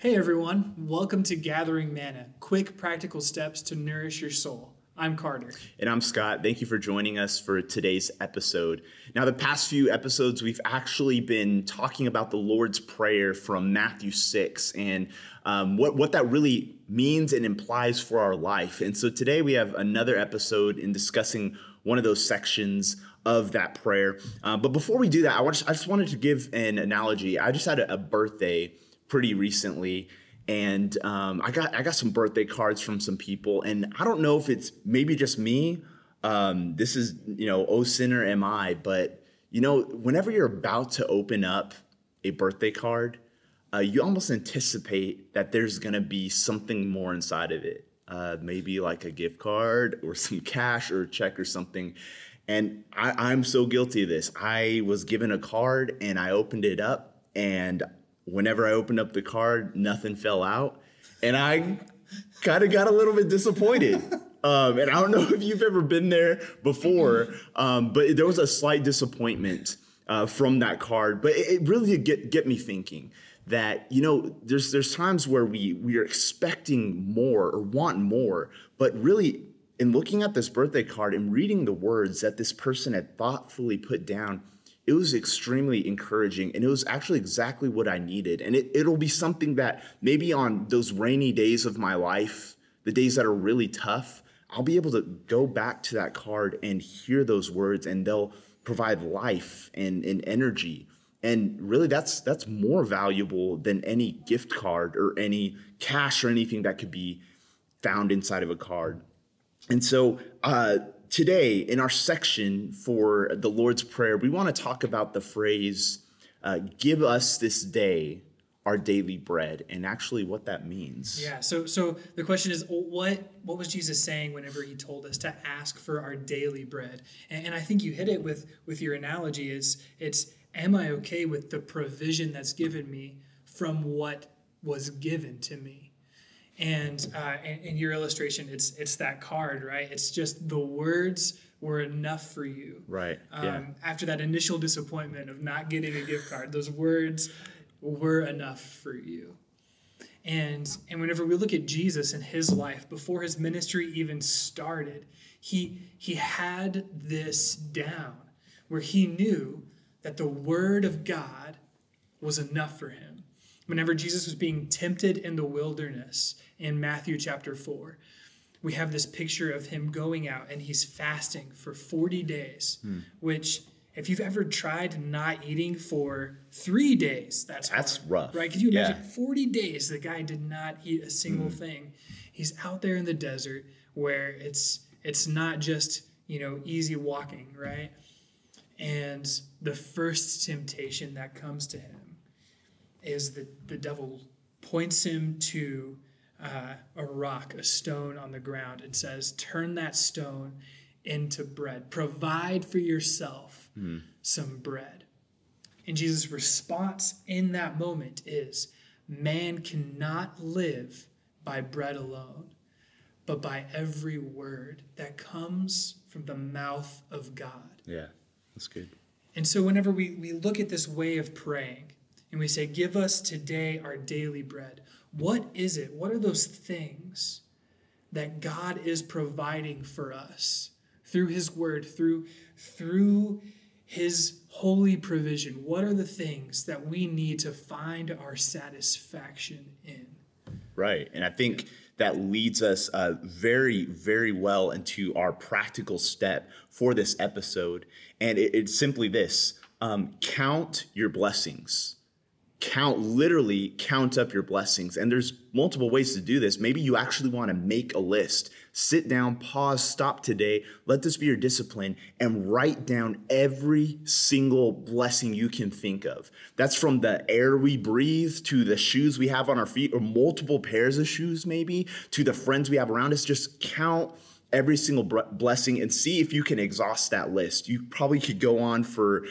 Hey everyone, welcome to Gathering Manna, quick practical steps to nourish your soul. I'm Carter. And I'm Scott. Thank you for joining us for today's episode. Now, the past few episodes, we've actually been talking about the Lord's Prayer from Matthew 6 and um, what, what that really means and implies for our life. And so today we have another episode in discussing one of those sections of that prayer. Uh, but before we do that, I, want, I just wanted to give an analogy. I just had a, a birthday pretty recently and um, I got I got some birthday cards from some people, and I don't know if it's maybe just me. Um, this is you know, oh sinner am I, but you know, whenever you're about to open up a birthday card, uh, you almost anticipate that there's gonna be something more inside of it. Uh, maybe like a gift card or some cash or a check or something. And I, I'm so guilty of this. I was given a card and I opened it up and whenever I opened up the card, nothing fell out. And I kind of got a little bit disappointed. Um, and I don't know if you've ever been there before, um, but there was a slight disappointment uh, from that card. But it, it really did get, get me thinking that you know there's there's times where we we are expecting more or want more, but really in looking at this birthday card and reading the words that this person had thoughtfully put down, it was extremely encouraging and it was actually exactly what I needed. And it, it'll be something that maybe on those rainy days of my life, the days that are really tough, I'll be able to go back to that card and hear those words and they'll provide life and, and energy. And really that's that's more valuable than any gift card or any cash or anything that could be found inside of a card. And so uh, today in our section for the Lord's Prayer, we want to talk about the phrase, uh, give us this day our daily bread and actually what that means. Yeah. So so the question is what what was Jesus saying whenever he told us to ask for our daily bread? And, and I think you hit it with with your analogy is it's am I okay with the provision that's given me from what was given to me? And uh, in, in your illustration, it's it's that card, right? It's just the words were enough for you. Right. Um, yeah. After that initial disappointment of not getting a gift card, those words were enough for you. And and whenever we look at Jesus and his life before his ministry even started, he he had this down where he knew that the word of God was enough for him whenever Jesus was being tempted in the wilderness in Matthew chapter 4, we have this picture of him going out and he's fasting for 40 days, hmm. which if you've ever tried not eating for three days, that's that's hard, rough, right? Could you imagine yeah. 40 days the guy did not eat a single hmm. thing? He's out there in the desert where it's it's not just you know easy walking, right? And the first temptation that comes to him is that the devil points him to uh, a rock, a stone on the ground, and says, Turn that stone into bread. Provide for yourself mm. some bread. And Jesus' response in that moment is, Man cannot live by bread alone, but by every word that comes from the mouth of God. Yeah, that's good. And so, whenever we, we look at this way of praying, and we say, Give us today our daily bread. What is it? What are those things that God is providing for us through His Word, through, through His holy provision? What are the things that we need to find our satisfaction in? Right. And I think that leads us uh, very, very well into our practical step for this episode. And it, it's simply this um, count your blessings count literally count up your blessings. And there's multiple ways to do this. Maybe you actually want to make a list. Sit down pause stop today let this be your discipline and write down every single blessing you can think of. That's from the air we breathe to the shoes we have on our feet or multiple pairs of shoes maybe to the friends we have around us. Just count every single blessing and see if you can exhaust that list. You probably could go on for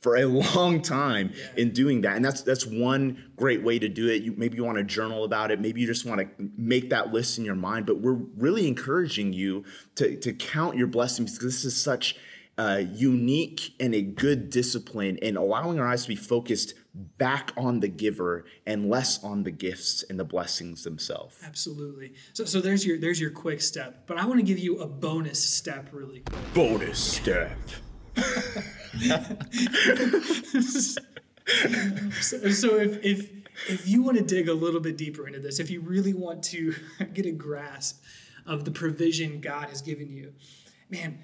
for a long time yeah. in doing that. And that's that's one great way to do it. You maybe you want to journal about it, maybe you just want to make that list in your mind, but we're really encouraging you to to count your blessings because this is such uh, unique and a good discipline in allowing our eyes to be focused back on the giver and less on the gifts and the blessings themselves. Absolutely. So, so there's your there's your quick step. But I want to give you a bonus step really quick. Bonus step. so, so if if if you want to dig a little bit deeper into this, if you really want to get a grasp of the provision God has given you, man,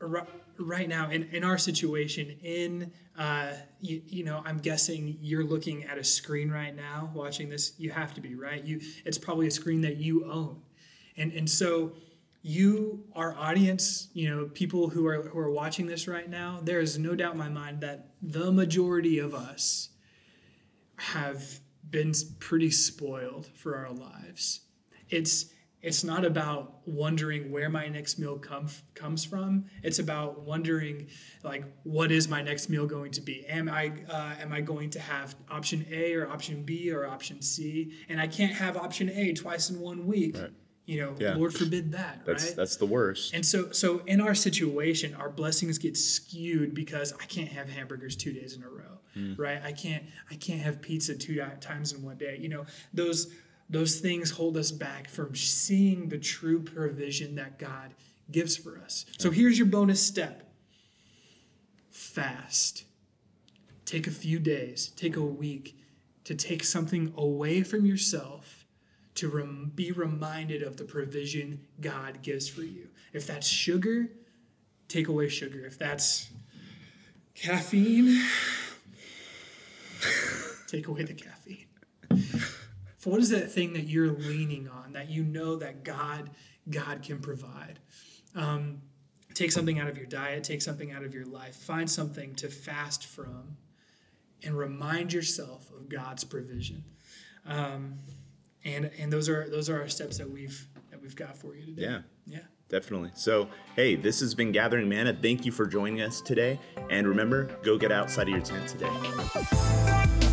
r- right now in, in our situation, in uh, you, you know, I'm guessing you're looking at a screen right now, watching this. You have to be right. You, it's probably a screen that you own, and and so you, our audience, you know, people who are who are watching this right now, there is no doubt in my mind that the majority of us have been pretty spoiled for our lives. It's it's not about wondering where my next meal come, comes from. It's about wondering, like, what is my next meal going to be? Am I uh, am I going to have option A or option B or option C? And I can't have option A twice in one week. Right. You know, yeah. Lord forbid that. That's right? that's the worst. And so so in our situation, our blessings get skewed because I can't have hamburgers two days in a row, mm. right? I can't I can't have pizza two times in one day. You know, those those things hold us back from seeing the true provision that God gives for us. So here's your bonus step fast. Take a few days, take a week to take something away from yourself to rem- be reminded of the provision God gives for you. If that's sugar, take away sugar. If that's caffeine, take away the caffeine. For what is that thing that you're leaning on that you know that God God can provide? Um, take something out of your diet, take something out of your life, find something to fast from, and remind yourself of God's provision. Um, and and those are those are our steps that we've that we've got for you today. Yeah. Yeah. Definitely. So, hey, this has been Gathering Manna. Thank you for joining us today. And remember, go get outside of your tent today.